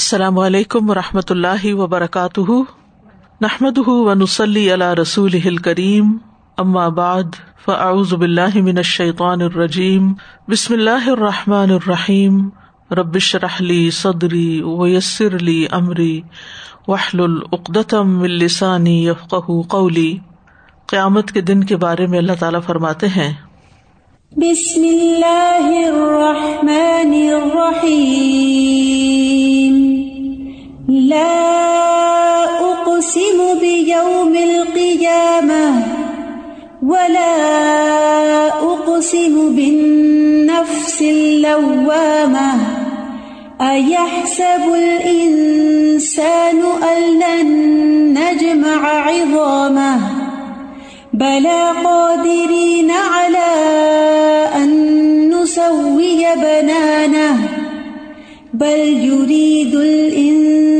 السلام علیکم و رحمۃ اللہ وبرکاتہ۔ نحمد ونسلی علیہ رسول کریم بعد، فاعوذ باللہ من الشیطان الرجیم۔ بسم اللہ الرحمٰن الرحیم۔ ربش رحلی صدری ویسر علی عمری وحل العقدم السانی یفق قولی۔ قیامت کے دن کے بارے میں اللہ تعالیٰ فرماتے ہیں۔ بسم اللہ الرحمن الرحیم۔ لا أقسم بيوم القيامة ولا أقسم بالنفس اللوامة أيحسب الإنسان أن لن نجمع عظامه بلى قادرين على أن نسوي بنانه بل يريد الإنسان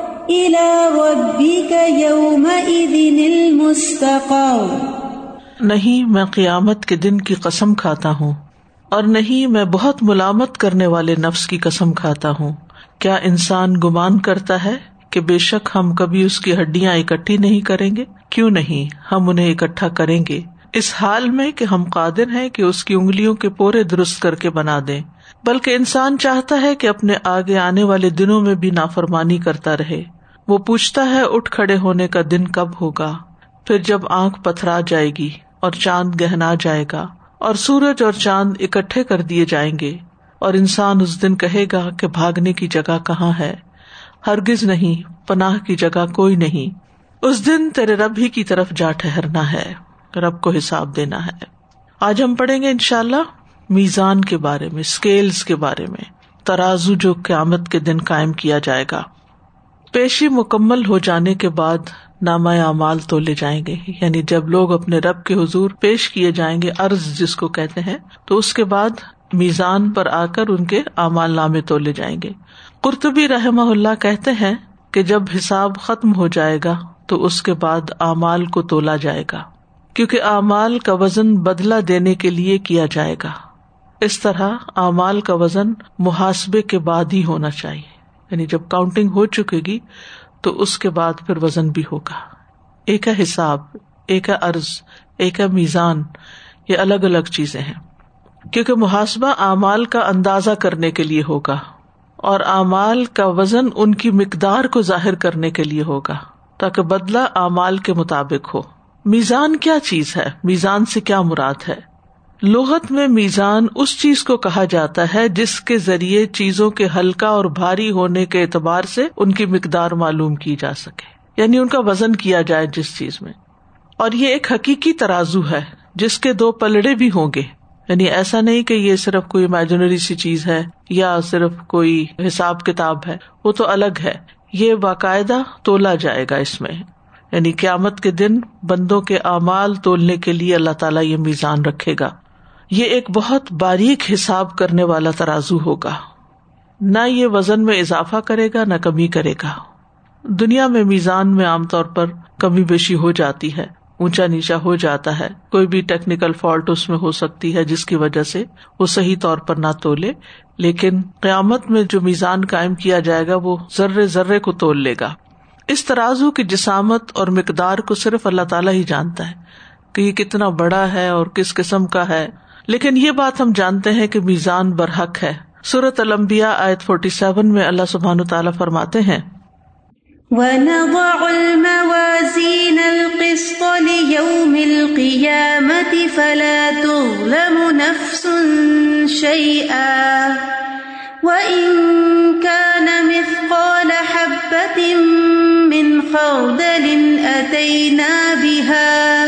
نہیں میں قیامت کے دن کی قسم کھاتا ہوں اور نہیں میں بہت ملامت کرنے والے نفس کی قسم کھاتا ہوں۔ کیا انسان گمان کرتا ہے کہ بے شک ہم کبھی اس کی ہڈیاں اکٹھی نہیں کریں گے؟ کیوں نہیں؟ ہم انہیں اکٹھا کریں گے۔ اس حال میں کہ ہم قادر ہیں کہ اس کی انگلیوں کے پورے درست کر کے بنا دیں۔ بلکہ انسان چاہتا ہے کہ اپنے آگے آنے والے دنوں میں بھی نافرمانی کرتا رہے۔ وہ پوچھتا ہے، اٹھ کھڑے ہونے کا دن کب ہوگا؟ پھر جب آنکھ پتھرا جائے گی اور چاند گہنا جائے گا اور سورج اور چاند اکٹھے کر دیے جائیں گے اور انسان اس دن کہے گا کہ بھاگنے کی جگہ کہاں ہے؟ ہرگز نہیں، پناہ کی جگہ کوئی نہیں۔ اس دن تیرے رب ہی کی طرف جا ٹہرنا ہے، رب کو حساب دینا ہے۔ آج ہم پڑھیں گے ان شاء اللہ میزان کے بارے میں اسکیلس کے بارے میں، ترازو جو قیامت کے دن قائم کیا جائے گا۔ پیشی مکمل ہو جانے کے بعد نامہ اعمال تولے جائیں گے۔ یعنی جب لوگ اپنے رب کے حضور پیش کیے جائیں گے ارض جس کو کہتے ہیں، تو اس کے بعد میزان پر آ کر ان کے اعمال نامے تولے جائیں گے۔ قرطبی رحم اللہ کہتے ہیں کہ جب حساب ختم ہو جائے گا، تو اس کے بعد اعمال کو تولا جائے گا۔ کیونکہ اعمال کا وزن بدلا دینے کے لیے کیا جائے گا۔ اس طرح اعمال کا وزن محاسبے کے بعد ہی ہونا چاہیے۔ یعنی جب کاؤنٹنگ ہو چکے گی، تو اس کے بعد پھر وزن بھی ہوگا۔ ایک ہے حساب، ایک ہے ارض ایک ہے میزان، یہ الگ الگ چیزیں ہیں۔ کیونکہ محاسبہ اعمال کا اندازہ کرنے کے لیے ہوگا اور اعمال کا وزن ان کی مقدار کو ظاہر کرنے کے لیے ہوگا تاکہ بدلا اعمال کے مطابق ہو۔ میزان کیا چیز ہے؟ میزان سے کیا مراد ہے؟ لغت میں میزان اس چیز کو کہا جاتا ہے جس کے ذریعے چیزوں کے ہلکا اور بھاری ہونے کے اعتبار سے ان کی مقدار معلوم کی جا سکے۔ یعنی ان کا وزن کیا جائے جس چیز میں۔ اور یہ ایک حقیقی ترازو ہے جس کے دو پلڑے بھی ہوں گے۔ یعنی ایسا نہیں کہ یہ صرف کوئی امیجنری سی چیز ہے یا صرف کوئی حساب کتاب ہے۔ وہ تو الگ ہے۔ یہ باقاعدہ تولا جائے گا اس میں۔ یعنی قیامت کے دن بندوں کے اعمال تولنے کے لیے اللہ تعالیٰ یہ میزان رکھے گا۔ یہ ایک بہت باریک حساب کرنے والا ترازو ہوگا۔ نہ یہ وزن میں اضافہ کرے گا، نہ کمی کرے گا۔ دنیا میں میزان میں عام طور پر کمی بیشی ہو جاتی ہے، اونچا نیچا ہو جاتا ہے۔ کوئی بھی ٹیکنیکل فالٹ اس میں ہو سکتی ہے، جس کی وجہ سے وہ صحیح طور پر نہ تولے۔ لیکن قیامت میں جو میزان قائم کیا جائے گا، وہ ذرے ذرے کو تول لے گا۔ اس ترازو کی جسامت اور مقدار کو صرف اللہ تعالیٰ ہی جانتا ہے کہ یہ کتنا بڑا ہے اور کس قسم کا ہے۔ لیکن یہ بات ہم جانتے ہیں کہ میزان برحق ہے۔ سورت المبیا آیت فورٹی سیون میں اللہ سبحان تعالیٰ فرماتے ہیں۔ وَنَضَعُ الْمَوَازِينَ الْقِسْطَ لِيَوْمِ الْقِيَامَةِ فَلَا تُظْلَمُ نَفْسٌ شَيْئًا وَإِن كَانَ مِثْقَالَ حَبَّةٍ مِّنْ خَرْدَلٍ أَتَيْنَا بِهَا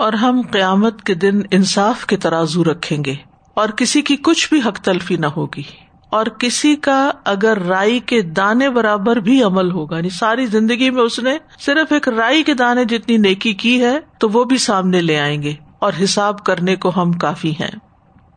اور ہم قیامت کے دن انصاف کے ترازو رکھیں گے اور کسی کی کچھ بھی حق تلفی نہ ہوگی اور کسی کا اگر رائی کے دانے برابر بھی عمل ہوگا یعنی ساری زندگی میں اس نے صرف ایک رائی کے دانے جتنی نیکی کی ہے تو وہ بھی سامنے لے آئیں گے اور حساب کرنے کو ہم کافی ہیں۔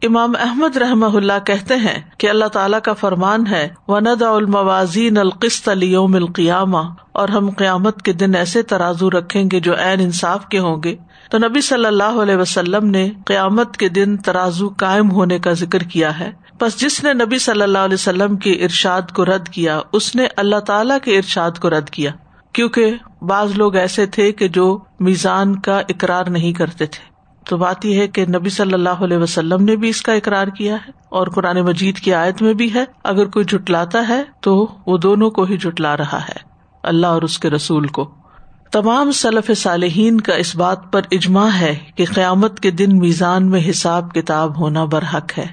امام احمد رحم اللہ کہتے ہیں کہ اللہ تعالیٰ کا فرمان ہے وندا الموازین القست اليوم القیامہ اور ہم قیامت کے دن ایسے ترازو رکھیں گے جو عین انصاف کے ہوں گے۔ تو نبی صلی اللہ علیہ وسلم نے قیامت کے دن ترازو قائم ہونے کا ذکر کیا ہے۔ بس جس نے نبی صلی اللہ علیہ وسلم کے ارشاد کو رد کیا، اس نے اللہ تعالیٰ کے ارشاد کو رد کیا۔ کیونکہ بعض لوگ ایسے تھے کہ جو میزان کا اقرار نہیں کرتے تھے۔ تو بات یہ ہے کہ نبی صلی اللہ علیہ وسلم نے بھی اس کا اقرار کیا ہے اور قرآن مجید کی آیت میں بھی ہے۔ اگر کوئی جٹلاتا ہے تو وہ دونوں کو ہی جٹلا رہا ہے، اللہ اور اس کے رسول کو۔ تمام صلف صالحین کا اس بات پر اجماع ہے کہ قیامت کے دن میزان میں حساب کتاب ہونا برحق ہے۔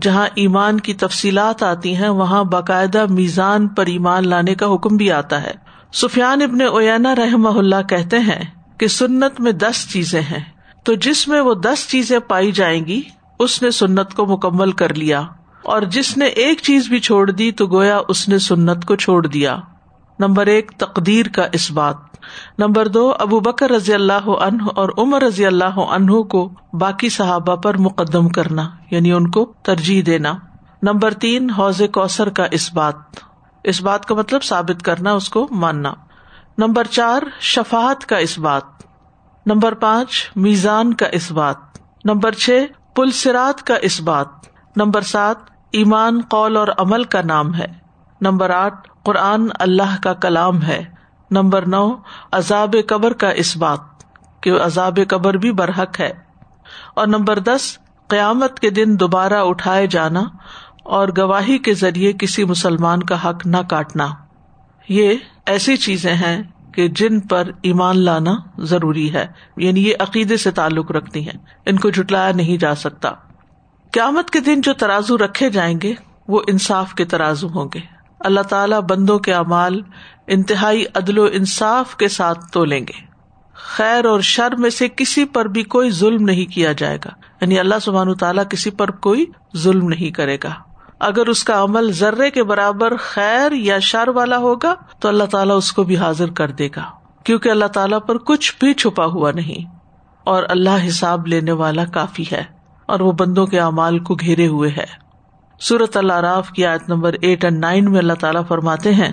جہاں ایمان کی تفصیلات آتی ہیں، وہاں باقاعدہ میزان پر ایمان لانے کا حکم بھی آتا ہے۔ سفیان ابن اوینا رحم اللہ کہتے ہیں کہ سنت میں دس چیزیں ہیں۔ تو جس میں وہ دس چیزیں پائی جائیں گی، اس نے سنت کو مکمل کر لیا۔ اور جس نے ایک چیز بھی چھوڑ دی، تو گویا اس نے سنت کو چھوڑ دیا۔ نمبر ایک، تقدیر کا اس بات۔ نمبر دو، ابو بکر رضی اللہ عنہ اور عمر رضی اللہ عنہ کو باقی صحابہ پر مقدم کرنا یعنی ان کو ترجیح دینا۔ نمبر تین، حوض کوثر کا اس بات۔ اس بات کا مطلب ثابت کرنا، اس کو ماننا۔ نمبر چار شفات کا اس بات۔ نمبر پانچ، میزان کا اس بات۔ نمبر چھ پلسرات کا اس بات۔ نمبر سات، ایمان، قول اور عمل کا نام ہے۔ نمبر آٹھ، قرآن اللہ کا کلام ہے۔ نمبر نو، عذاب قبر کا اس بات۔ کہ عذاب قبر بھی برحق ہے۔ اور نمبر دس، قیامت کے دن دوبارہ اٹھائے جانا اور گواہی کے ذریعے کسی مسلمان کا حق نہ کاٹنا۔ یہ ایسی چیزیں ہیں کہ جن پر ایمان لانا ضروری ہے یعنی یہ عقیدے سے تعلق رکھتی ہیں، ان کو جٹلایا نہیں جا سکتا۔ قیامت کے دن جو ترازو رکھے جائیں گے، وہ انصاف کے ترازو ہوں گے۔ اللہ تعالیٰ بندوں کے اعمال، انتہائی عدل و انصاف کے ساتھ تولیں گے۔ خیر اور شر میں سے کسی پر بھی کوئی ظلم نہیں کیا جائے گا۔ یعنی اللہ سبحان تعالیٰ کسی پر کوئی ظلم نہیں کرے گا۔ اگر اس کا عمل ذرے کے برابر خیر یا شر والا ہوگا تو اللہ تعالیٰ اس کو بھی حاضر کر دے گا، کیونکہ اللہ تعالیٰ پر کچھ بھی چھپا ہوا نہیں، اور اللہ حساب لینے والا کافی ہے، اور وہ بندوں کے اعمال کو گھیرے ہوئے ہے۔ سورت اللہ راف کی آیت نمبر ایٹ اینڈ نائن میں اللہ تعالیٰ فرماتے ہیں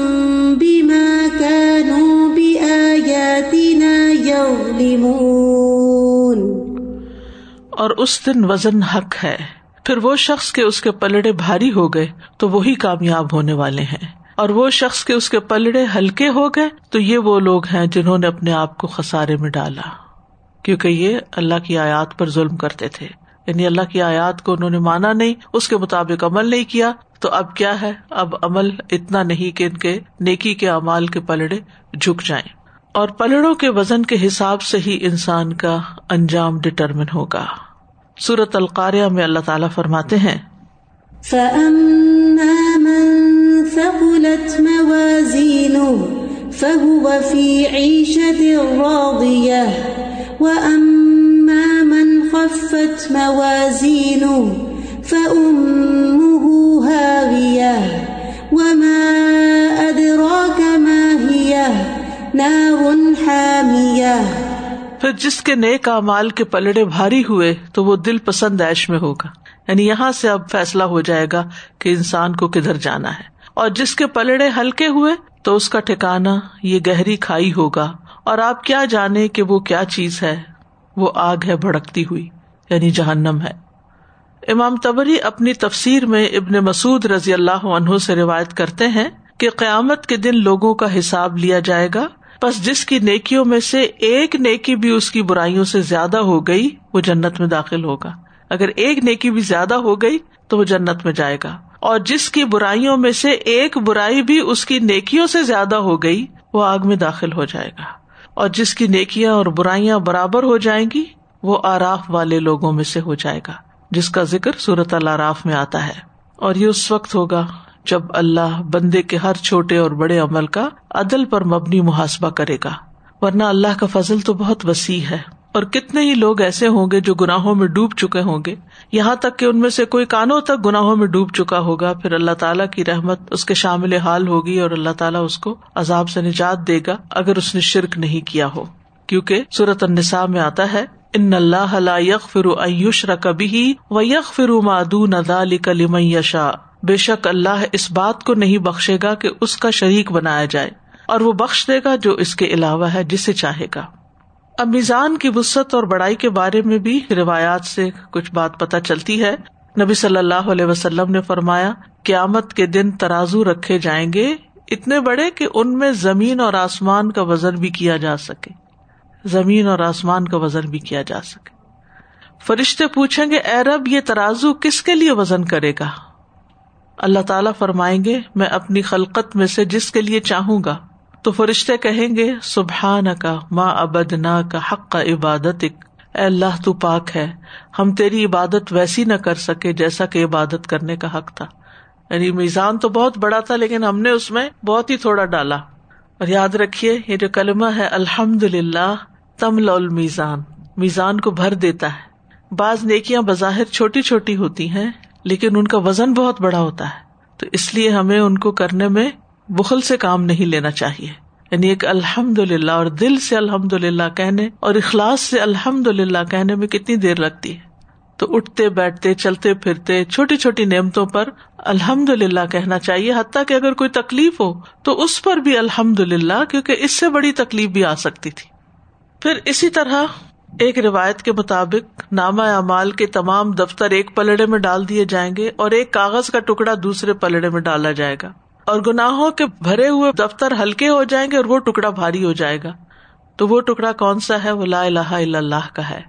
اور اس دن وزن حق ہے۔ پھر وہ شخص کے اس کے پلڑے بھاری ہو گئے تو وہی کامیاب ہونے والے ہیں۔ اور وہ شخص کے اس کے پلڑے ہلکے ہو گئے تو یہ وہ لوگ ہیں جنہوں نے اپنے آپ کو خسارے میں ڈالا۔ کیونکہ یہ اللہ کی آیات پر ظلم کرتے تھے۔ یعنی اللہ کی آیات کو انہوں نے مانا نہیں، اس کے مطابق عمل نہیں کیا۔ تو اب کیا ہے؟ اب عمل اتنا نہیں کہ ان کے نیکی کے امال کے پلڑے جھک جائیں۔ اور پلڑوں کے وزن کے حساب سے ہی انسان کا انجام ڈٹرمن ہوگا۔ سورت القاریہ میں اللہ تعالیٰ فرماتے ہیں خفت موازينه فأمه هاوية، وما أدراك ما هي نار حامية پھر جس کے نیک مال کے پلڑے بھاری ہوئے تو وہ دل پسند ایش میں ہوگا۔ یعنی یہاں سے اب فیصلہ ہو جائے گا کہ انسان کو کدھر جانا ہے۔ اور جس کے پلڑے ہلکے ہوئے تو اس کا ٹھکانا یہ گہری کھائی ہوگا۔ اور آپ کیا جانے کہ وہ کیا چیز ہے؟ وہ آگ ہے بھڑکتی ہوئی یعنی جہنم ہے۔ امام تبری اپنی تفسیر میں ابن مسعد رضی اللہ عنہ سے روایت کرتے ہیں کہ قیامت کے دن لوگوں کا حساب لیا جائے گا بس جس کی نیکیوں میں سے ایک نیکی بھی اس کی برائیوں سے زیادہ ہو گئی، وہ جنت میں داخل ہوگا۔ اگر ایک نیکی بھی زیادہ ہو گئی، تو وہ جنت میں جائے گا۔ اور جس کی برائیوں میں سے ایک برائی بھی اس کی نیکیوں سے زیادہ ہو گئی، وہ آگ میں داخل ہو جائے گا۔ اور جس کی نیکیاں اور برائیاں برابر ہو جائیں گی، وہ آراف والے لوگوں میں سے ہو جائے گا، جس کا ذکر صورت العراف میں آتا ہے۔ اور یہ اس وقت ہوگا جب اللہ بندے کے ہر چھوٹے اور بڑے عمل کا عدل پر مبنی محاسبہ کرے گا۔ ورنہ اللہ کا فضل تو بہت وسیع ہے۔ اور کتنے ہی لوگ ایسے ہوں گے جو گناہوں میں ڈوب چکے ہوں گے۔ یہاں تک کہ ان میں سے کوئی کانوں تک گناہوں میں ڈوب چکا ہوگا۔ پھر اللہ تعالیٰ کی رحمت اس کے شامل حال ہوگی اور اللہ تعالیٰ اس کو عذاب سے نجات دے گا اگر اس نے شرک نہیں کیا ہو۔ کیونکہ صورت النساء میں آتا ہے، ان اللہ یق فرو ایوشر کبھی و یق فرو مادو ندال کلیم یشا بے شک اللہ اس بات کو نہیں بخشے گا کہ اس کا شریک بنایا جائے، اور وہ بخش دے گا جو اس کے علاوہ ہے، جسے چاہے گا۔ اب میزان کی وسط اور بڑائی کے بارے میں بھی روایات سے کچھ بات پتہ چلتی ہے۔ نبی صلی اللہ علیہ وسلم نے فرمایا، قیامت کے دن ترازو رکھے جائیں گے اتنے بڑے کہ ان میں زمین اور آسمان کا وزن بھی کیا جا سکے۔ زمین اور آسمان کا وزن بھی کیا جا سکے۔ فرشتے پوچھیں گے، اے رب، یہ ترازو کس کے لیے وزن کرے گا؟ اللہ تعالیٰ فرمائیں گے، میں اپنی خلقت میں سے جس کے لیے چاہوں گا۔ تو فرشتے کہیں گے سبحان کا ماں ابد نا کا حق کا عبادت اے اللہ، تو پاک ہے۔ ہم تیری عبادت ویسی نہ کر سکے جیسا کہ عبادت کرنے کا حق تھا۔ یعنی میزان تو بہت بڑا تھا، لیکن ہم نے اس میں بہت ہی تھوڑا ڈالا۔ اور یاد رکھیے، یہ جو کلمہ ہے الحمد للہ تم میزان میزان کو بھر دیتا ہے۔ بعض نیکیاں بظاہر چھوٹی چھوٹی ہوتی ہیں۔ لیکن ان کا وزن بہت بڑا ہوتا ہے۔ تو اس لیے ہمیں ان کو کرنے میں بخل سے کام نہیں لینا چاہیے۔ یعنی ایک الحمد للہ اور دل سے الحمد للہ کہنے اور اخلاص سے الحمد للہ کہنے میں کتنی دیر لگتی ہے۔ تو اٹھتے، بیٹھتے، چلتے، پھرتے چھوٹی چھوٹی نعمتوں پر الحمد للہ کہنا چاہیے۔ حتیٰ کہ اگر کوئی تکلیف ہو تو اس پر بھی الحمد للہ کیونکہ اس سے بڑی تکلیف بھی آ سکتی تھی۔ پھر اسی طرح ایک روایت کے مطابق نامہ اعمال کے تمام دفتر ایک پلڑے میں ڈال دیے جائیں گے اور ایک کاغذ کا ٹکڑا دوسرے پلڑے میں ڈالا جائے گا اور گناہوں کے بھرے ہوئے دفتر ہلکے ہو جائیں گے اور وہ ٹکڑا بھاری ہو جائے گا۔ تو وہ ٹکڑا کون سا ہے؟ وہ لا الہ الا اللہ کا ہے۔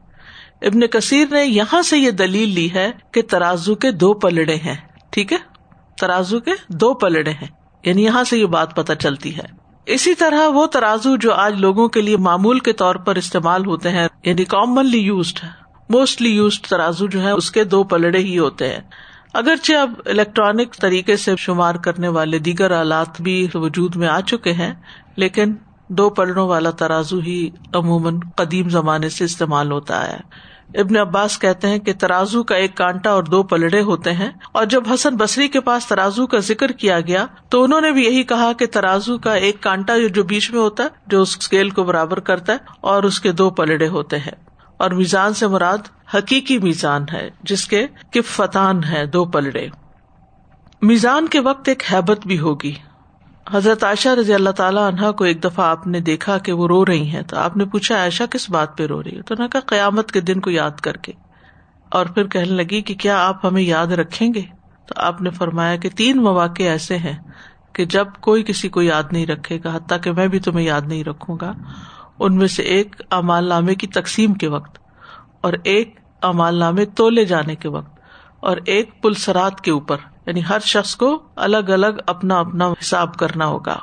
ابن کثیر نے یہاں سے یہ دلیل لی ہے کہ ترازو کے دو پلڑے ہیں۔ ٹھیک ہے؟ ترازو کے دو پلڑے ہیں۔ یعنی یہاں سے یہ بات پتہ چلتی ہے۔ اسی طرح وہ ترازو جو آج لوگوں کے لیے معمول کے طور پر استعمال ہوتے ہیں یعنی کامنلی یوزڈ موسٹلی یوزڈ ترازو جو ہے، اس کے دو پلڑے ہی ہوتے ہیں۔ اگرچہ اب الیکٹرانک طریقے سے شمار کرنے والے دیگر آلات بھی وجود میں آ چکے ہیں، لیکن دو پلڑوں والا ترازو ہی عموماً قدیم زمانے سے استعمال ہوتا ہے۔ ابن عباس کہتے ہیں کہ ترازو کا ایک کانٹا اور دو پلڑے ہوتے ہیں اور جب حسن بصری کے پاس ترازو کا ذکر کیا گیا تو انہوں نے بھی یہی کہا کہ ترازو کا ایک کانٹا جو بیچ میں ہوتا ہے، جو اس اسکیل کو برابر کرتا ہے اور اس کے دو پلڑے ہوتے ہیں۔ اور میزان سے مراد حقیقی میزان ہے، جس کے کفتان ہے دو پلڑے۔ میزان کے وقت ایک حیبت بھی ہوگی۔ حضرت عائشہ رضی اللہ تعالیٰ عنہ کو ایک دفعہ آپ نے دیکھا کہ وہ رو رہی ہیں تو آپ نے پوچھا عائشہ کس بات پہ رو رہی ہے تو نہ کہا قیامت کے دن کو یاد کر کے۔ اور پھر کہنے لگی کہ کیا آپ ہمیں یاد رکھیں گے؟ تو آپ نے فرمایا کہ تین مواقع ایسے ہیں کہ جب کوئی کسی کو یاد نہیں رکھے گا، حتیٰ کہ میں بھی تمہیں یاد نہیں رکھوں گا۔ ان میں سے ایک امال نامے کی تقسیم کے وقت، اور ایک امال نامے تولے جانے کے وقت، اور ایک پلسرات کے اوپر۔ یعنی ہر شخص کو الگ الگ اپنا اپنا حساب کرنا ہوگا۔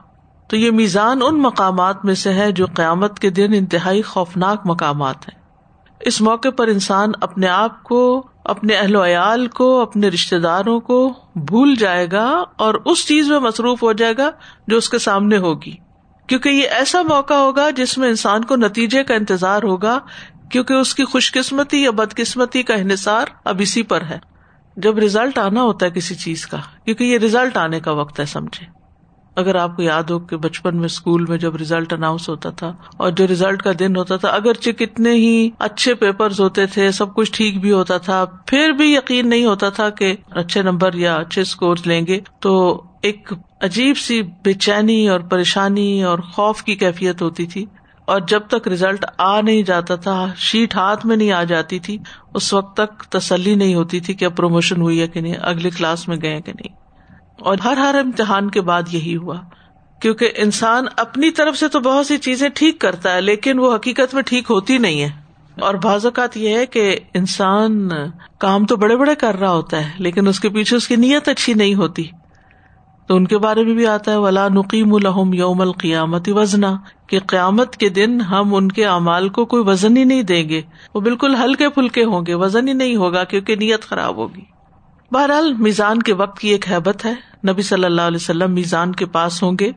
تو یہ میزان ان مقامات میں سے ہے جو قیامت کے دن انتہائی خوفناک مقامات ہیں۔ اس موقع پر انسان اپنے آپ کو، اپنے اہل و عیال کو، اپنے رشتے داروں کو بھول جائے گا اور اس چیز میں مصروف ہو جائے گا جو اس کے سامنے ہوگی۔ کیونکہ یہ ایسا موقع ہوگا جس میں انسان کو نتیجے کا انتظار ہوگا، کیونکہ اس کی خوش قسمتی یا بدقسمتی کا انحصار اب اسی پر ہے۔ جب ریزلٹ آنا ہوتا ہے کسی چیز کا، کیونکہ یہ ریزلٹ آنے کا وقت ہے، سمجھے؟ اگر آپ کو یاد ہو کہ بچپن میں اسکول میں جب ریزلٹ اناؤنس ہوتا تھا اور جو ریزلٹ کا دن ہوتا تھا، اگرچہ کتنے ہی اچھے پیپر ہوتے تھے، سب کچھ ٹھیک بھی ہوتا تھا، پھر بھی یقین نہیں ہوتا تھا کہ اچھے نمبر یا اچھے اسکور لیں گے۔ تو ایک عجیب سی بے چینی اور پریشانی اور خوف کی کیفیت ہوتی تھی۔ اور جب تک ریزلٹ آ نہیں جاتا تھا شیٹ ہاتھ میں نہیں آ جاتی تھی، اس وقت تک تسلی نہیں ہوتی تھی کہ اب پروموشن ہوئی ہے کہ نہیں، اگلی کلاس میں گئے کہ نہیں۔ اور ہر ہر امتحان کے بعد یہی ہوا۔ کیونکہ انسان اپنی طرف سے تو بہت سی چیزیں ٹھیک کرتا ہے، لیکن وہ حقیقت میں ٹھیک ہوتی نہیں ہے۔ اور بعض اوقات یہ ہے کہ انسان کام تو بڑے بڑے کر رہا ہوتا ہے، لیکن اس کے پیچھے اس کی نیت اچھی نہیں ہوتی۔ تو ان کے بارے میں بھی آتا ہے، ولا نقیم الحم یوم القیامت وزنا۔ کہ قیامت کے دن ہم ان کے اعمال کو کوئی وزن ہی نہیں دیں گے۔ وہ بالکل ہلکے پھلکے ہوں گے، وزن ہی نہیں ہوگا کیونکہ نیت خراب ہوگی۔ بہرحال، میزان کے وقت کی ایک حیبت ہے۔ نبی صلی اللہ علیہ وسلم میزان کے پاس ہوں گے۔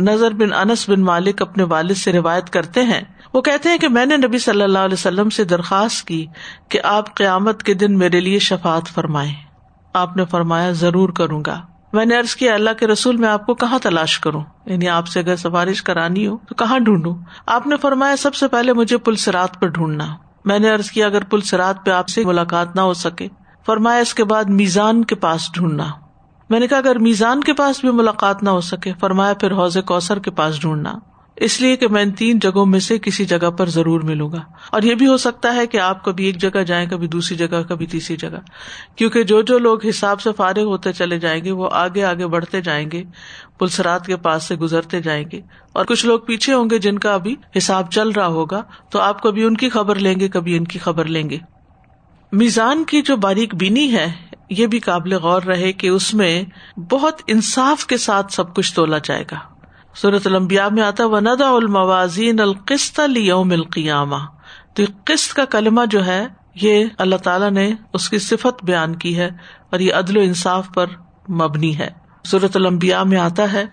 نظر بن انس بن مالک اپنے والد سے روایت کرتے ہیں۔ وہ کہتے ہیں کہ میں نے نبی صلی اللہ علیہ وسلم سے درخواست کی کہ آپ قیامت کے دن میرے لیے شفات فرمائے آپ نے فرمایا، ضرور کروں گا۔ میں نے ارض کیا، اللہ کے رسول، میں آپ کو کہاں تلاش کروں؟ یعنی آپ سے اگر سفارش کرانی ہو تو کہاں ڈھونڈوں؟ آپ نے فرمایا، سب سے پہلے مجھے پلسرات پر ڈھونڈنا۔ میں نے ارض کیا، اگر پلسرات پہ آپ سے ملاقات نہ ہو سکے، فرمایا، اس کے بعد میزان کے پاس ڈھونڈنا۔ میں نے کہا، اگر میزان کے پاس بھی ملاقات نہ ہو سکے، فرمایا، پھر حوض کوثر کے پاس ڈھونڈنا۔ اس لیے کہ میں ان تین جگہوں میں سے کسی جگہ پر ضرور ملوں گا۔ اور یہ بھی ہو سکتا ہے کہ آپ کبھی ایک جگہ جائیں، کبھی دوسری جگہ، کبھی تیسری جگہ۔ کیونکہ جو جو لوگ حساب سے فارغ ہوتے چلے جائیں گے، وہ آگے آگے بڑھتے جائیں گے، پلسرات کے پاس سے گزرتے جائیں گے۔ اور کچھ لوگ پیچھے ہوں گے جن کا ابھی حساب چل رہا ہوگا، تو آپ کبھی ان کی خبر لیں گے، کبھی ان کی خبر لیں گے۔ میزان کی جو باریک بینی ہے، یہ بھی قابل غور رہے کہ اس میں بہت انصاف کے ساتھ سب کچھ تولا جائے گا۔ صورت المبیا میں آتا و ندا الموازین القست یوم القیامہ تو قسط کا کلمہ جو ہے، یہ اللہ تعالیٰ نے اس کی صفت بیان کی ہے اور یہ عدل و انصاف پر مبنی ہے۔ صورت المبیا میں آتا ہے،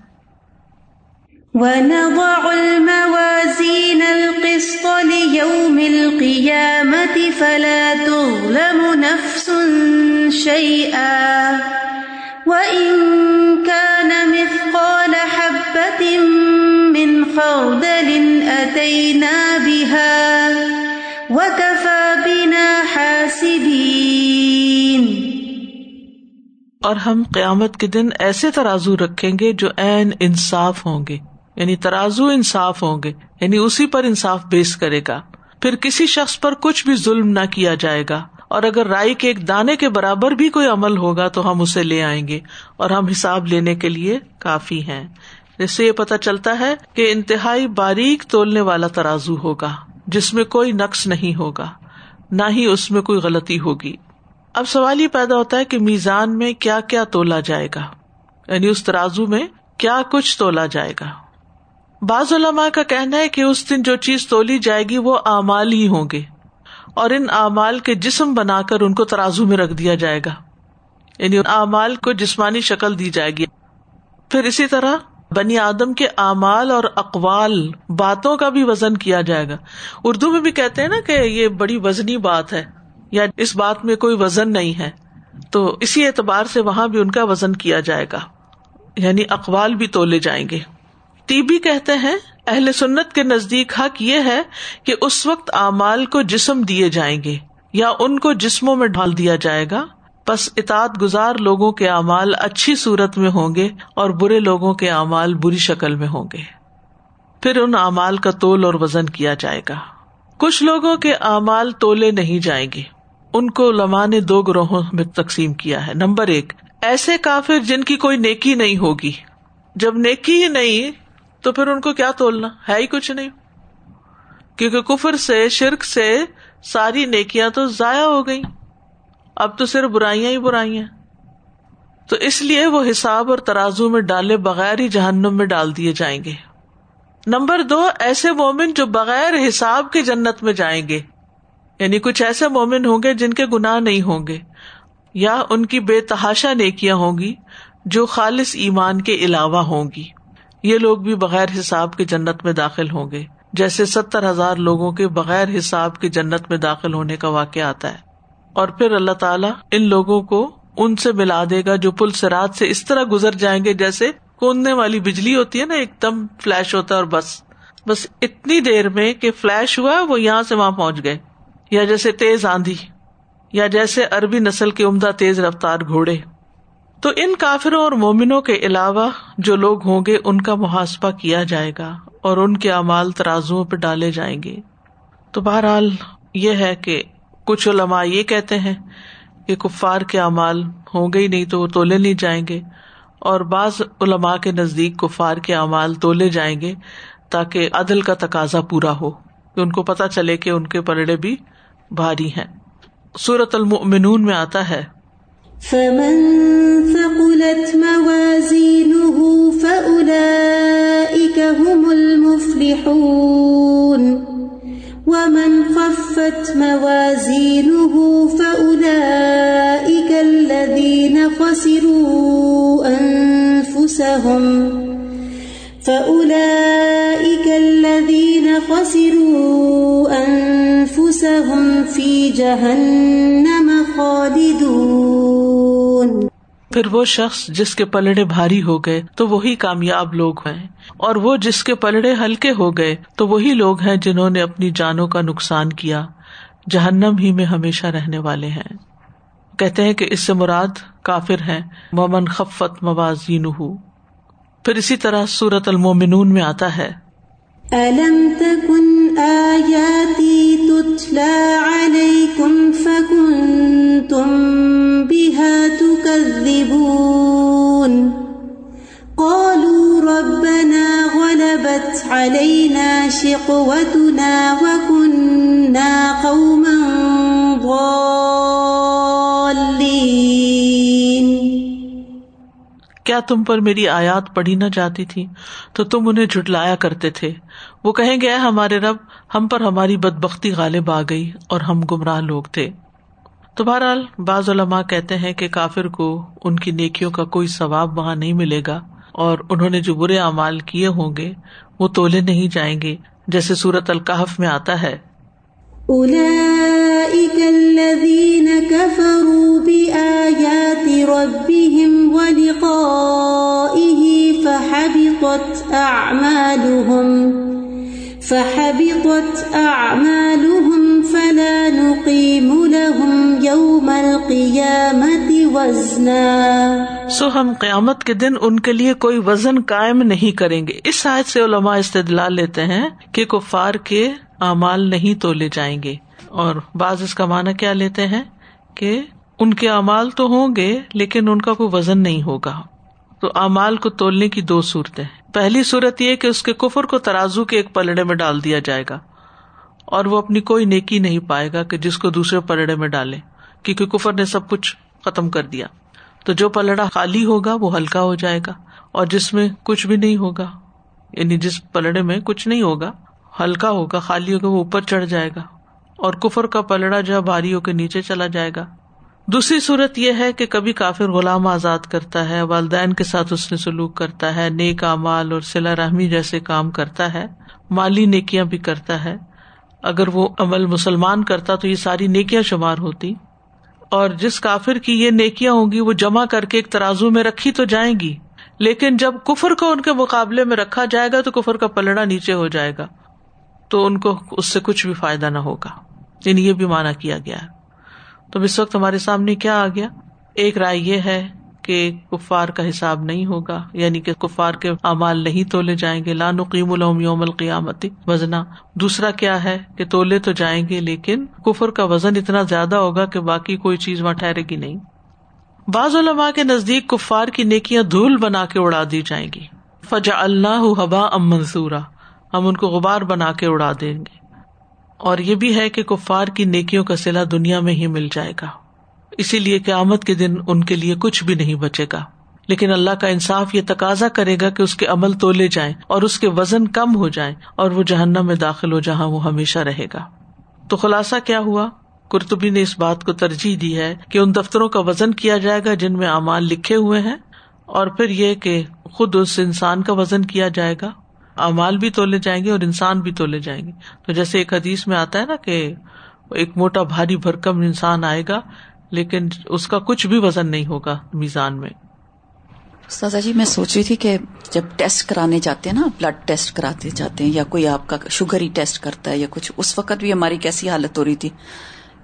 ونضع الموازين القسط ليوم القيامة فلا تظلم نفس شيئا۔ وإن خردل أتينا بها وكفى بنا حاسبين. اور ہم قیامت کے دن ایسے ترازو رکھیں گے جو عین انصاف ہوں گے یعنی ترازو انصاف ہوں گے یعنی اسی پر انصاف بیس کرے گا۔ پھر کسی شخص پر کچھ بھی ظلم نہ کیا جائے گا۔ اور اگر رائی کے ایک دانے کے برابر بھی کوئی عمل ہوگا تو ہم اسے لے آئیں گے۔ اور ہم حساب لینے کے لیے کافی ہیں۔ جس سے یہ پتا چلتا ہے کہ انتہائی باریک تولنے والا ترازو ہوگا، جس میں کوئی نقص نہیں ہوگا، نہ ہی اس میں کوئی غلطی ہوگی۔ اب سوال یہ پیدا ہوتا ہے کہ میزان میں کیا کیا تولا جائے گا؟ یعنی اس ترازو میں کیا کچھ تولا جائے گا؟ بعض علماء کا کہنا ہے کہ اس دن جو چیز تولی جائے گی وہ اعمال ہی ہوں گے، اور ان اعمال کے جسم بنا کر ان کو ترازو میں رکھ دیا جائے گا۔ یعنی اعمال کو جسمانی شکل دی جائے گی۔ پھر اسی طرح بنی آدم کے اعمال اور اقوال باتوں کا بھی وزن کیا جائے گا۔ اردو میں بھی کہتے ہیں نا کہ یہ بڑی وزنی بات ہے یا اس بات میں کوئی وزن نہیں ہے۔ تو اسی اعتبار سے وہاں بھی ان کا وزن کیا جائے گا۔ یعنی اقوال بھی تولے جائیں گے۔ ٹیبی کہتے ہیں، اہل سنت کے نزدیک حق یہ ہے کہ اس وقت اعمال کو جسم دیے جائیں گے یا ان کو جسموں میں ڈال دیا جائے گا۔ بس اطاط گزار لوگوں کے اعمال اچھی صورت میں ہوں گے اور برے لوگوں کے اعمال بری شکل میں ہوں گے۔ پھر ان اعمال کا تول اور وزن کیا جائے گا۔ کچھ لوگوں کے اعمال تولے نہیں جائیں گے۔ ان کو لما نے دو گروہوں میں تقسیم کیا ہے۔ نمبر ایک، ایسے کافر جن کی کوئی نیکی نہیں ہوگی۔ جب نیکی ہی نہیں، تو پھر ان کو کیا تولنا؟ ہے ہی کچھ نہیں۔ کیونکہ کفر سے، شرک سے ساری نیکیاں تو ضائع ہو گئی اب تو صرف برائیاں ہی برائیاں تو اس لیے وہ حساب اور ترازو میں ڈالے بغیر ہی جہنم میں ڈال دیے جائیں گے۔ نمبر دو، ایسے مومن جو بغیر حساب کے جنت میں جائیں گے۔ یعنی کچھ ایسے مومن ہوں گے جن کے گناہ نہیں ہوں گے۔ یا ان کی بے تحاشا نیکیاں ہوں گی جو خالص ایمان کے علاوہ ہوں گی۔ یہ لوگ بھی بغیر حساب کے جنت میں داخل ہوں گے۔ جیسے ستر ہزار لوگوں کے بغیر حساب کے جنت میں داخل ہونے کا واقع آتا ہے۔ اور پھر اللہ تعالیٰ ان لوگوں کو ان سے ملا دے گا جو پل سے رات سے اس طرح گزر جائیں گے جیسے کودنے والی بجلی ہوتی ہے نا، ایک دم فلیش ہوتا ہے اور بس۔ بس اتنی دیر میں کہ فلیش ہوا، وہ یہاں سے وہاں پہنچ گئے۔ یا جیسے تیز آندھی، یا جیسے عربی نسل کے عمدہ تیز رفتار گھوڑے۔ تو ان کافروں اور مومنوں کے علاوہ جو لوگ ہوں گے، ان کا محاسبہ کیا جائے گا اور ان کے امال ترازو پہ ڈالے جائیں گے۔ تو بہرحال یہ ہے کہ کچھ علماء یہ کہتے ہیں کہ کفار کے امال ہوں گے ہی نہیں تو وہ تولے نہیں جائیں گے اور بعض علماء کے نزدیک کفار کے اعمال تولے جائیں گے تاکہ عدل کا تقاضا پورا ہو کہ ان کو پتا چلے کہ ان کے پلڑے بھی بھاری ہیں۔ سورت المؤمنون میں آتا ہے۔ فمن ثقلت موازينه فأولئك هم المفلحون ومن خفت موازينه فأولئك الذين خسروا أنفسهم فأولئك الذين خسروا أنفسهم في جهنم خالدون پھر وہ شخص جس کے پلڑے بھاری ہو گئے تو وہی کامیاب لوگ ہیں۔ اور وہ جس کے پلڑے ہلکے ہو گئے تو وہی لوگ ہیں جنہوں نے اپنی جانوں کا نقصان کیا۔ جہنم ہی میں ہمیشہ رہنے والے ہیں۔ کہتے ہیں کہ اس سے مراد کافر ہیں۔ ممن خفت موازین پھر اسی طرح سورت المومنون میں آتا ہے۔ ألم تكن آياتي تتلى عليكم فكنتم بها تكذبون؟ قالوا ربنا غلبت علينا شقوتنا وكنا قوما ضالين. کیا تم پر میری آیات پڑھی نہ جاتی تھی؟ تو تم انہیں جھٹلایا کرتے تھے۔ وہ کہیں گے ہمارے رب، ہم پر ہماری بد بختی غالب آ گئی اور ہم گمراہ لوگ تھے۔ تو بہرحال، بعض علماء کہتے ہیں کہ کافر کو ان کی نیکیوں کا کوئی ثواب وہاں نہیں ملے گا اور انہوں نے جو برے اعمال کیے ہوں گے، وہ تولے نہیں جائیں گے، جیسے سورت القحف میں آتا ہے۔ أولئك الذين كفروا بآيات ربهم ولقائه فحبطت أعمالهم فحبطت أعمالهم فلا نقيم لهم يوم القيامة وزنا سو ہم قیامت کے دن ان کے لیے کوئی وزن قائم نہیں کریں گے۔ اس آیت سے علماء استدلال لیتے ہیں کہ کفار کے اعمال نہیں تولے جائیں گے۔ اور بعض اس کا معنی کیا لیتے ہیں کہ ان کے اعمال تو ہوں گے لیکن ان کا کوئی وزن نہیں ہوگا۔ تو اعمال کو تولنے کی دو صورتیں پہلی صورت یہ کہ اس کے کفر کو ترازو کے ایک پلڑے میں ڈال دیا جائے گا اور وہ اپنی کوئی نیکی نہیں پائے گا کہ جس کو دوسرے پلڑے میں ڈالے، کیونکہ کفر نے سب کچھ ختم کر دیا۔ تو جو پلڑا خالی ہوگا وہ ہلکا ہو جائے گا اور جس میں کچھ بھی نہیں ہوگا یعنی جس پلڑے میں کچھ نہیں ہوگا، ہلکا ہوگا، خالی ہوگا، وہ اوپر چڑھ جائے گا۔ اور کفر کا پلڑا جو بھاری ہو کے نیچے چلا جائے گا۔ دوسری صورت یہ ہے کہ کبھی کافر غلام آزاد کرتا ہے، والدین کے ساتھ اس نے سلوک کرتا ہے، نیک امال اور سلا رحمی جیسے کام کرتا ہے، مالی نیکیاں بھی کرتا ہے۔ اگر وہ عمل مسلمان کرتا تو یہ ساری نیکیاں شمار ہوتی۔ اور جس کافر کی یہ نیکیاں ہوں گی، وہ جمع کر کے ایک ترازو میں رکھی تو جائیں گی۔ لیکن جب کفر کو ان کے مقابلے میں رکھا جائے گا تو کفر کا پلڑا نیچے ہو جائے گا۔ تو ان کو اس سے کچھ بھی فائدہ نہ ہوگا۔ یعنی یہ بھی مانا کیا گیا ہے۔ تو اس وقت ہمارے سامنے کیا آ گیا؟ ایک رائے یہ ہے کہ کفار کا حساب نہیں ہوگا یعنی کہ کفار کے اعمال نہیں تولے جائیں گے۔ لان قیم الوم یوم القیامتی وزنا دوسرا کیا ہے کہ تولے تو جائیں گے، لیکن کفر کا وزن اتنا زیادہ ہوگا کہ باقی کوئی چیز وہاں ٹھہرے گی نہیں۔ بعض علماء کے نزدیک کفار کی نیکیاں دھول بنا کے اڑا دی جائیں گی۔ فجا اللہ حبا ام منصورا ہم ان کو غبار بنا کے اڑا دیں گے۔ اور یہ بھی ہے کہ کفار کی نیکیوں کا سلا دنیا میں ہی مل جائے گا۔ اسی لیے قیامت کے دن ان کے لیے کچھ بھی نہیں بچے گا۔ لیکن اللہ کا انصاف یہ تقاضا کرے گا کہ اس کے عمل تولے جائیں اور اس کے وزن کم ہو جائیں اور وہ جہنم میں داخل ہو جہاں وہ ہمیشہ رہے گا۔ تو خلاصہ کیا ہوا؟ کرتبی نے اس بات کو ترجیح دی ہے کہ ان دفتروں کا وزن کیا جائے گا جن میں اعمال لکھے ہوئے ہیں اور پھر یہ کہ خود اس انسان کا وزن کیا جائے گا۔ امال بھی تولے جائیں گے اور انسان بھی تولے جائیں گے۔ تو جیسے ایک حدیث میں آتا ہے نا کہ ایک موٹا بھاری بھرکم انسان آئے گا، لیکن اس کا کچھ بھی وزن نہیں ہوگا میزان میں۔ سزا جی میں سوچ رہی تھی کہ جب ٹیسٹ کرانے جاتے ہیں نا، بلڈ ٹیسٹ کراتے جاتے ہیں، یا کوئی آپ کا شوگر ہی ٹیسٹ کرتا ہے یا کچھ، اس وقت بھی ہماری کیسی حالت ہو رہی تھی؟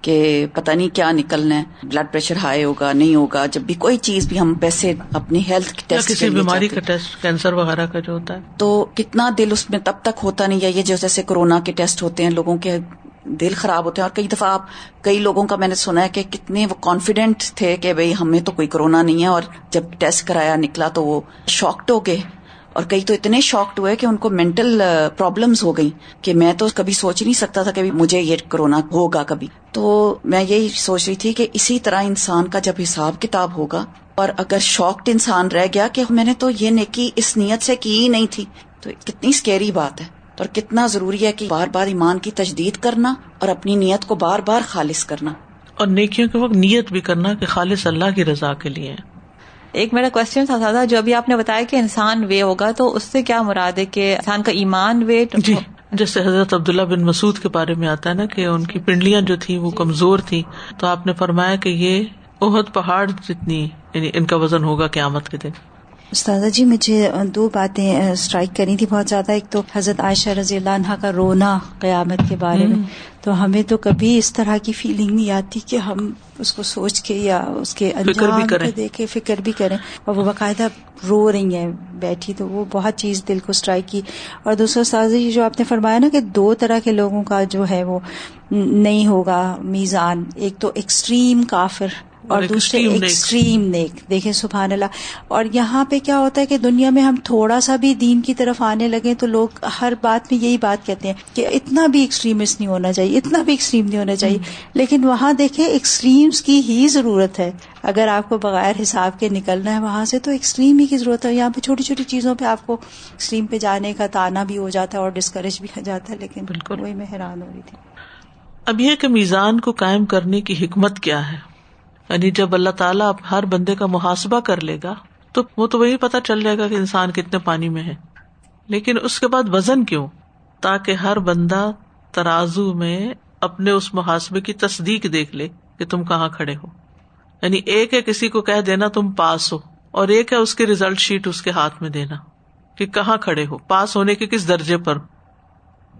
کہ پتہ نہیں کیا نکلنا ہے بلڈ پریشر ہائی ہوگا نہیں ہوگا جب بھی کوئی چیز بھی ہم پیسے اپنی ہیلتھ ٹیسٹ کسی بیماری کا ٹیسٹ کینسر وغیرہ کا جو ہوتا ہے۔ تو کتنا دل اس میں تب تک ہوتا نہیں یا یہ جو جیسے کورونا کے ٹیسٹ ہوتے ہیں لوگوں کے دل خراب ہوتے ہیں۔ اور کئی دفعہ آپ کئی لوگوں کا میں نے سنا ہے کہ کتنے وہ کانفیڈینٹ تھے کہ بھائی ہمیں تو کوئی کرونا نہیں ہے اور جب ٹیسٹ کرایا نکلا تو وہ شاکڈ ہو گئے۔ اور کئی تو اتنے شاکڈ ہوئے کہ ان کو مینٹل پرابلمس uh, ہو گئی کہ میں تو کبھی سوچ نہیں سکتا تھا کہ مجھے یہ کرونا ہوگا کبھی۔ تو میں یہی سوچ رہی تھی کہ اسی طرح انسان کا جب حساب کتاب ہوگا اور اگر شاکڈ انسان رہ گیا کہ میں نے تو یہ نیکی اس نیت سے کی ہی نہیں تھی، تو کتنی اسکیری بات ہے۔ اور کتنا ضروری ہے کہ بار بار ایمان کی تجدید کرنا اور اپنی نیت کو بار بار خالص کرنا۔ اور نیکیوں کے وقت نیت بھی کرنا کہ خالص اللہ کی رضا کے لیے۔ ایک میرا کوشچن تھا جو ابھی آپ نے بتایا کہ انسان وے ہوگا تو اس سے کیا مراد ہے کہ انسان کا ایمان وے جی جیسے حضرت عبداللہ بن مسعود کے بارے میں آتا ہے نا کہ ان کی پنڈلیاں جو تھی وہ کمزور تھی تو آپ نے فرمایا کہ یہ اہد پہاڑ جتنی یعنی ان کا وزن ہوگا قیامت کے دن۔ استاذہ جی مجھے دو باتیں اسٹرائک کرنی تھی بہت زیادہ۔ ایک تو حضرت عائشہ رضی اللہ عنہ کا رونا قیامت کے بارے میں۔ تو ہمیں تو کبھی اس طرح کی فیلنگ نہیں آتی کہ ہم اس کو سوچ کے یا اس کے انجام کو دیکھے فکر بھی کریں۔ اور وہ باقاعدہ رو رہی ہیں بیٹھی تو وہ بہت چیز دل کو اسٹرائک کی۔ اور دوسرا استاذہ جی جو آپ نے فرمایا نا کہ دو طرح کے لوگوں کا جو ہے وہ نہیں ہوگا میزان۔ ایک تو ایکسٹریم کافر۔ اور دوسرے ایکسٹریم نیک دیکھیں سبحان اللہ. اور یہاں پہ کیا ہوتا ہے کہ دنیا میں ہم تھوڑا سا بھی دین کی طرف آنے لگے تو لوگ ہر بات میں یہی بات کہتے ہیں کہ اتنا بھی ایکسٹریمسٹ نہیں ہونا چاہیے اتنا بھی ایکسٹریم نہیں ہونا چاہیے۔ لیکن وہاں دیکھیں ایکسٹریمس کی ہی ضرورت ہے۔ اگر آپ کو بغیر حساب کے نکلنا ہے وہاں سے تو ایکسٹریم ہی کی ضرورت ہے۔ یہاں پہ چھوٹی چھوٹی چیزوں پہ آپ کو ایکسٹریم پہ جانے کا تانا بھی ہو جاتا ہے اور ڈسکریج بھی ہو جاتا ہے لیکن بالکل۔ وہی میں حیران ہو رہی تھی۔ اب یہ کہ میزان کو قائم کرنے کی حکمت کیا ہے؟ یعنی جب اللہ تعالیٰ ہر بندے کا محاسبہ کر لے گا، تو وہ تو وہی پتا چل جائے گا کہ انسان کتنے پانی میں ہے۔ لیکن اس کے بعد وزن کیوں؟ تاکہ ہر بندہ ترازو میں اپنے اس محاسبے کی تصدیق دیکھ لے کہ تم کہاں کھڑے ہو۔ یعنی ایک ہے کسی کو کہہ دینا تم پاس ہو، اور ایک ہے اس کی ریزلٹ شیٹ اس کے ہاتھ میں دینا کہ کہاں کھڑے ہو، پاس ہونے کے کس درجے پر؟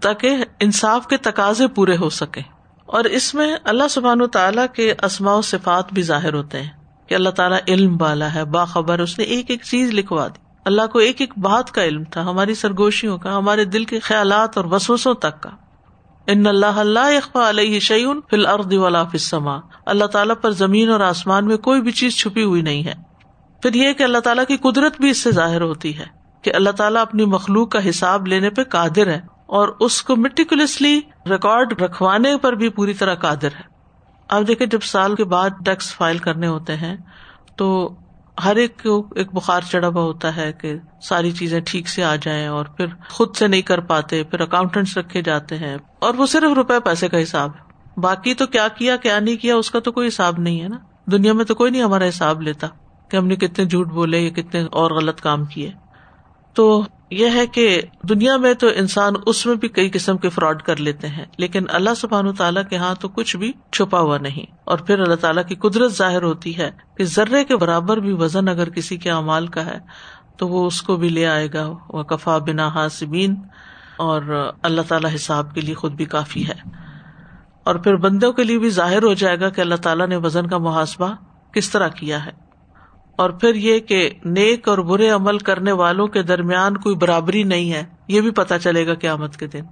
تاکہ انصاف کے تقاضے پورے ہو سکے اور اس میں اللہ سبحان تعالیٰ کے اسماء و صفات بھی ظاہر ہوتے ہیں کہ اللہ تعالیٰ علم والا ہے، باخبر اس نے ایک ایک چیز لکھوا دی۔ اللہ کو ایک ایک بات کا علم تھا، ہماری سرگوشیوں کا، ہمارے دل کے خیالات اور وسوسوں تک کا۔ ان اللہ اللہ اخبا علیہ شعین فی الارض ولا فی السماء۔ اللہ تعالیٰ پر زمین اور آسمان میں کوئی بھی چیز چھپی ہوئی نہیں ہے۔ پھر یہ کہ اللہ تعالیٰ کی قدرت بھی اس سے ظاہر ہوتی ہے کہ اللہ تعالیٰ اپنی مخلوق کا حساب لینے پہ قادر ہے۔ اور اس کو میٹیکولسلی ریکارڈ رکھوانے پر بھی پوری طرح قادر ہے۔ اب دیکھیں جب سال کے بعد ٹیکس فائل کرنے ہوتے ہیں، تو ہر ایک کو ایک بخار چڑھا ہوا ہوتا ہے کہ ساری چیزیں ٹھیک سے آ جائیں اور پھر خود سے نہیں کر پاتے، پھر اکاؤنٹینٹس رکھے جاتے ہیں۔ اور وہ صرف روپے پیسے کا حساب ہے۔ باقی تو کیا کیا کیا نہیں کیا، اس کا تو کوئی حساب نہیں ہے نا۔ دنیا میں تو کوئی نہیں ہمارا حساب لیتا کہ ہم نے کتنے جھوٹ بولے یا کتنے اور غلط کام کیے۔ تو یہ ہے کہ دنیا میں تو انسان اس میں بھی کئی قسم کے فراڈ کر لیتے ہیں، لیکن اللہ سبحان تعالیٰ کے ہاں تو کچھ بھی چھپا ہوا نہیں۔ اور پھر اللہ تعالیٰ کی قدرت ظاہر ہوتی ہے کہ ذرے کے برابر بھی وزن اگر کسی کے امال کا ہے، تو وہ اس کو بھی لے آئے گا۔ وہ کفا بنا حاصبین اور اللہ تعالیٰ حساب کے لیے خود بھی کافی ہے۔ اور پھر بندوں کے لیے بھی ظاہر ہو جائے گا کہ اللہ تعالیٰ نے وزن کا محاسبہ کس طرح کیا ہے۔ اور پھر یہ کہ نیک اور برے عمل کرنے والوں کے درمیان کوئی برابری نہیں ہے، یہ بھی پتا چلے گا قیامت کے دن۔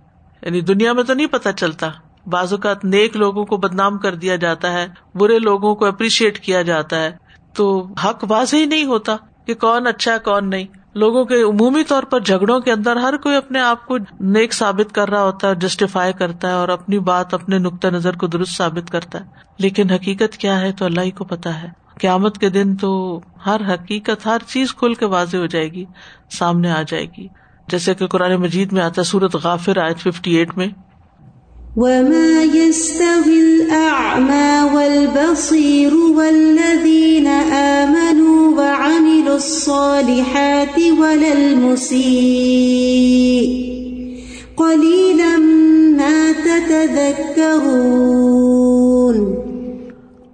یعنی دنیا میں تو نہیں پتا چلتا۔ بعض اوقات نیک لوگوں کو بدنام کر دیا جاتا ہے، برے لوگوں کو اپریشیٹ کیا جاتا ہے۔ تو حق واضح ہی نہیں ہوتا کہ کون اچھا ہے، کون نہیں۔ لوگوں کے عمومی طور پر جھگڑوں کے اندر ہر کوئی اپنے آپ کو نیک ثابت کر رہا ہوتا ہے جسٹیفائی کرتا ہے اور اپنی بات، اپنے نقطۂ نظر کو درست ثابت کرتا ہے۔ لیکن حقیقت کیا ہے تو اللہ ہی کو پتا ہے۔ قیامت کے دن تو ہر حقیقت، ہر چیز کھل کے واضح ہو جائے گی، سامنے آ جائے گی۔ جیسے کہ قرآن مجید میں آتا ہے سورت غافر آئے ففٹی ایٹ میں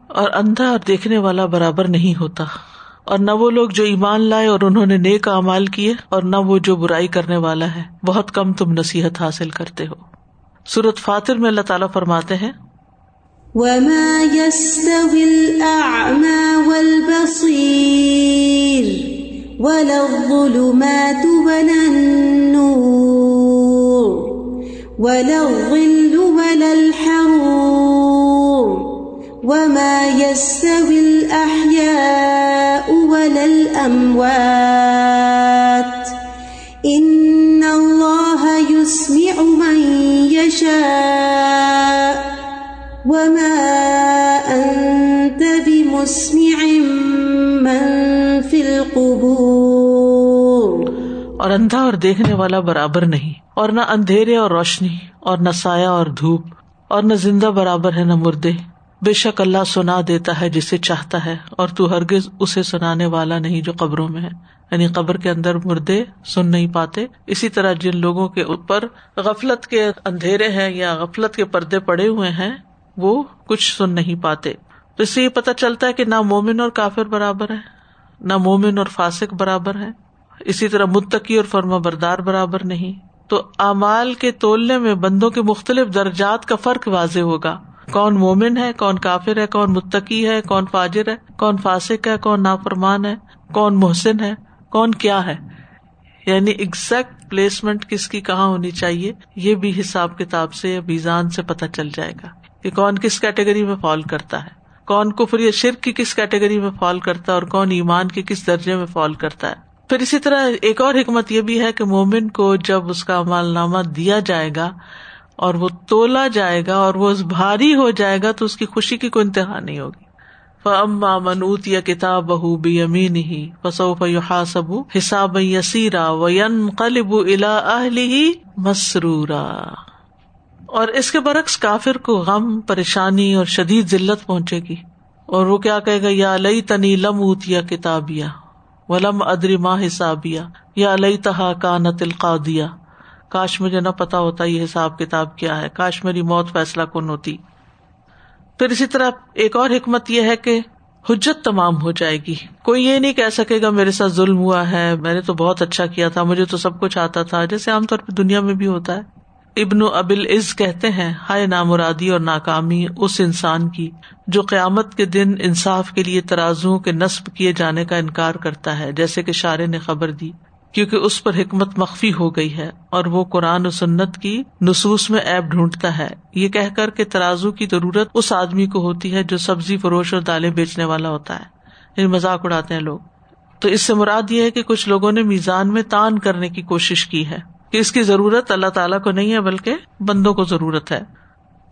اور اندھا اور دیکھنے والا برابر نہیں ہوتا اور نہ وہ لوگ جو ایمان لائے اور انہوں نے نیک امال کیے اور نہ وہ جو برائی کرنے والا ہے بہت کم تم نصیحت حاصل کرتے ہو۔ سورت فاتر میں اللہ تعالیٰ فرماتے ہیں ولا الظل ولا الحرور وما يستوي الأحياء ولا الأموات إن اندھا اور دیکھنے والا برابر نہیں، اور نہ اندھیرے اور روشنی، اور نہ سایہ اور دھوپ، اور نہ زندہ برابر ہے نہ مردے۔ بے شک اللہ سنا دیتا ہے جسے چاہتا ہے، اور تو ہرگز اسے سنانے والا نہیں جو قبروں میں ہے۔ یعنی قبر کے اندر مردے سن نہیں پاتے۔ اسی طرح جن لوگوں کے اوپر غفلت کے اندھیرے ہیں یا غفلت کے پردے پڑے ہوئے ہیں، وہ کچھ سن نہیں پاتے۔ تو اس سے یہ پتا چلتا ہے کہ نہ مومن اور کافر برابر ہے نہ مومن اور فاسق برابر ہے اسی طرح متقی اور فرما بردار برابر نہیں۔ تو اعمال کے تولنے میں بندوں کے مختلف درجات کا فرق واضح ہوگا۔ کون مومن ہے، کون کافر ہے، کون متقی ہے، کون فاجر ہے، کون فاسق ہے، کون نافرمان ہے، کون محسن ہے، کون کیا ہے۔ یعنی ایگزیکٹ پلیسمنٹ کس کی کہاں ہونی چاہیے، یہ بھی حساب کتاب سے بیزان سے پتہ چل جائے گا کہ کون کس کیٹیگری میں فال کرتا ہے۔ کون کفر یا شرک کی کس کیٹیگری میں فال کرتا ہے اور کون ایمان کے کس درجے میں فال کرتا ہے۔ پھر اسی طرح ایک اور حکمت یہ بھی ہے کہ مومن کو جب اس کا مال نامہ دیا جائے گا اور وہ تولا جائے گا اور وہ بھاری ہو جائے گا تو اس کی خوشی کی کوئی انتہا نہیں ہوگی۔ فما منوت یا کتاب بہ بی امین ہی فصوف حسب حساب یسیرا وین قلب الا اہلی مسرورا۔ اور اس کے برعکس کافر کو غم، پریشانی اور شدید ذلت پہنچے گی۔ اور وہ کیا کہے گا؟ یا لئی تنی لم اوتیا کتابیا ولم ادری ماں حسابیا یا لئی تہا کا نتل دیا کاش مجھے نہ پتا ہوتا یہ حساب کتاب کیا ہے۔ کاش میری موت فیصلہ کن ہوتی۔ پھر اسی طرح ایک اور حکمت یہ ہے کہ حجت تمام ہو جائے گی۔ کوئی یہ نہیں کہہ سکے گا میرے ساتھ ظلم ہوا ہے، میں نے تو بہت اچھا کیا تھا، مجھے تو سب کچھ آتا تھا، جیسے عام طور پہ دنیا میں بھی ہوتا ہے۔ ابن ابل عز کہتے ہیں، ہائے نامرادی اور ناکامی اس انسان کی جو قیامت کے دن انصاف کے لیے ترازو کے نصب کیے جانے کا انکار کرتا ہے، جیسے کہ شارے نے خبر دی، کیونکہ اس پر حکمت مخفی ہو گئی ہے اور وہ قرآن و سنت کی نصوص میں ایپ ڈھونڈتا ہے۔ یہ کہہ کر کہ ترازو کی ضرورت اس آدمی کو ہوتی ہے جو سبزی، فروش اور دالیں بیچنے والا ہوتا ہے۔ یعنی مذاق اڑاتے ہیں لوگ۔ تو اس سے مراد یہ ہے کہ کچھ لوگوں نے میزان میں تان کرنے کی کوشش کی ہے۔ کہ اس کی ضرورت اللہ تعالیٰ کو نہیں ہے بلکہ بندوں کو ضرورت ہے۔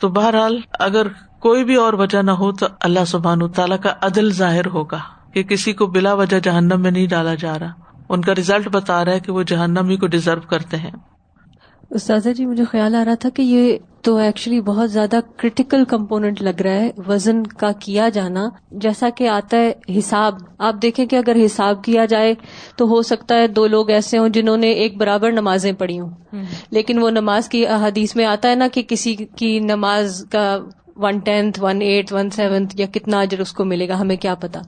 تو بہرحال اگر کوئی بھی اور وجہ نہ ہو تو اللہ سبحان تعالیٰ کا عدل ظاہر ہوگا کہ کسی کو بلا وجہ جہنم میں نہیں ڈالا جا رہا۔ ان کا ریزلٹ بتا رہا ہے کہ وہ جہنم ہی کو ڈیزرو کرتے ہیں۔ استاذہ جی مجھے خیال آ رہا تھا کہ یہ تو ایکچولی بہت زیادہ کریٹیکل کمپونیٹ لگ رہا ہے وزن کا کیا جانا۔ جیسا کہ آتا ہے حساب۔ آپ دیکھیں کہ اگر حساب کیا جائے تو ہو سکتا ہے دو لوگ ایسے ہوں جنہوں نے ایک برابر نمازیں پڑھی ہوں۔ لیکن وہ نماز کی حدیث میں آتا ہے نا کہ کسی کی نماز کا one tenth one eighth one seventh یا کتنا اجر اس کو ملے گا ہمیں کیا پتا۔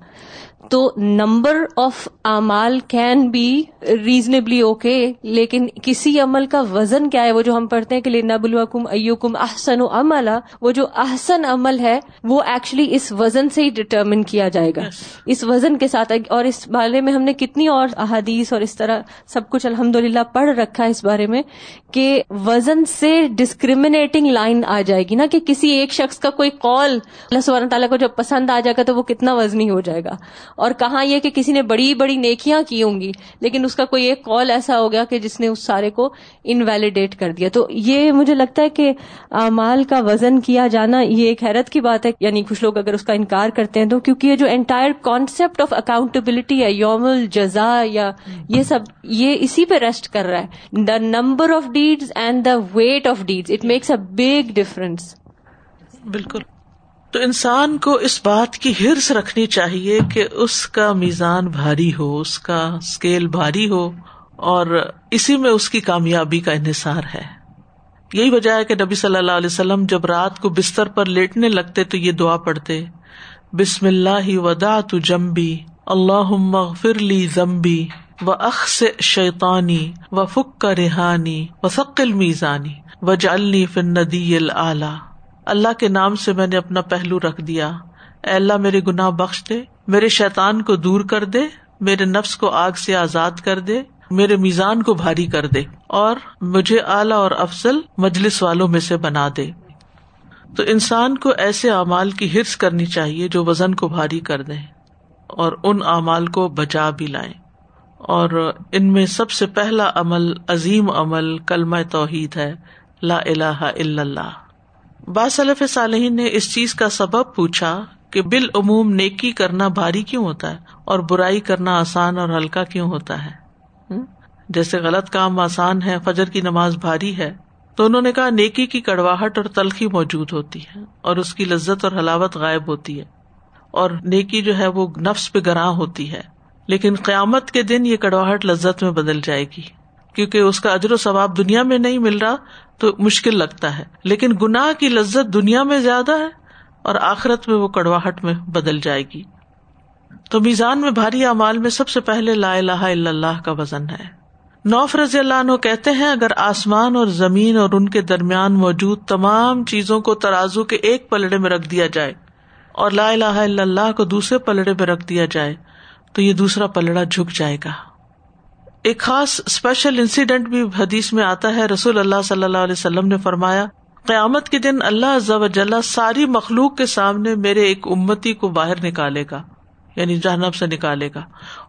تو نمبر آف امال کین بی ریزنیبلی اوکے لیکن کسی عمل کا وزن کیا ہے؟ وہ جو ہم پڑھتے ہیں کہ لینا بلوکم ایوکم احسن عمل وہ جو احسن عمل ہے وہ ایکچولی اس وزن سے ہی ڈٹرمن کیا جائے گا۔ اس وزن کے ساتھ اور اس بارے میں ہم نے کتنی اور احادیث اور اس طرح سب کچھ الحمد للہ پڑھ رکھا ہے اس بارے میں کہ وزن سے ڈسکریمنیٹنگ لائن آ جائے گی نا کہ کسی ایک شخص کا کوئی کال اللہ سبحانہ تعالیٰ کو جب پسند آ جائے گا تو وہ کتنا وزنی ہو جائے گا۔ اور کہاں یہ کہ کسی نے بڑی بڑی نیکیاں کی ہوں گی، لیکن اس کا کوئی ایک کال ایسا ہو گیا کہ جس نے اس سارے کو انویلیڈیٹ کر دیا۔ تو یہ مجھے لگتا ہے کہ مال کا وزن کیا جانا یہ ایک حیرت کی بات ہے۔ یعنی کچھ لوگ اگر اس کا انکار کرتے ہیں تو، کیونکہ یہ جو انٹائر کانسیپٹ آف اکاؤنٹیبلٹی ہے یوم الجزا یا یہ سب، یہ اسی پہ ریسٹ کر رہا ہے۔ The number of deeds and the weight of deeds it makes a big difference بالکل۔ تو انسان کو اس بات کی ہرس رکھنی چاہیے کہ اس کا میزان بھاری ہو، اس کا اسکیل بھاری ہو، اور اسی میں اس کی کامیابی کا انحصار ہے۔ یہی وجہ ہے کہ نبی صلی اللہ علیہ وسلم جب رات کو بستر پر لیٹنے لگتے تو یہ دعا پڑھتے، بسم اللہ ودا تو جمبی اللہ فرلی زمبی و اخس شیطانی و فک کا ریحانی و ثقل میزانی و جلنی فن ندی العلی اللہ کے نام سے میں نے اپنا پہلو رکھ دیا۔ اے اللہ، میرے گناہ بخش دے، میرے شیطان کو دور کر دے، میرے نفس کو آگ سے آزاد کر دے، میرے میزان کو بھاری کر دے، اور مجھے اعلی اور افضل مجلس والوں میں سے بنا دے۔ تو انسان کو ایسے اعمال کی ہرس کرنی چاہیے جو وزن کو بھاری کر دیں اور ان اعمال کو بچا بھی لائیں۔ اور ان میں سب سے پہلا عمل عظیم عمل کلمہ توحید ہے، لا الہ الا اللہ۔ باصلف صالحین نے اس چیز کا سبب پوچھا کہ بالعموم نیکی کرنا بھاری کیوں ہوتا ہے اور برائی کرنا آسان اور ہلکا کیوں ہوتا ہے؟ جیسے غلط کام آسان ہے، فجر کی نماز بھاری ہے، تو انہوں نے کہا نیکی کی کڑواہٹ اور تلخی موجود ہوتی ہے اور اس کی لذت اور حلاوت غائب ہوتی ہے۔ اور نیکی جو ہے وہ نفس پہ گراں ہوتی ہے، لیکن قیامت کے دن یہ کڑواہٹ لذت میں بدل جائے گی۔ کیونکہ اس کا اجر و ثواب دنیا میں نہیں مل رہا تو مشکل لگتا ہے۔ لیکن گناہ کی لذت دنیا میں زیادہ ہے اور آخرت میں وہ کڑواہٹ میں بدل جائے گی۔ تو میزان میں بھاری اعمال میں سب سے پہلے لا الہ الا اللہ کا وزن ہے۔ نوف رضی اللہ عنہ کہتے ہیں، اگر آسمان اور زمین اور ان کے درمیان موجود تمام چیزوں کو ترازو کے ایک پلڑے میں رکھ دیا جائے اور لا الہ الا اللہ کو دوسرے پلڑے میں رکھ دیا جائے، تو یہ دوسرا پلڑا جھک جائے گا۔ ایک خاص اسپیشل انسیڈینٹ بھی حدیث میں آتا ہے۔ رسول اللہ صلی اللہ علیہ وسلم نے فرمایا، قیامت کے دن اللہ ساری مخلوق کے سامنے میرے ایک امتی کو باہر نکالے گا یعنی جہنب سے نکالے گا،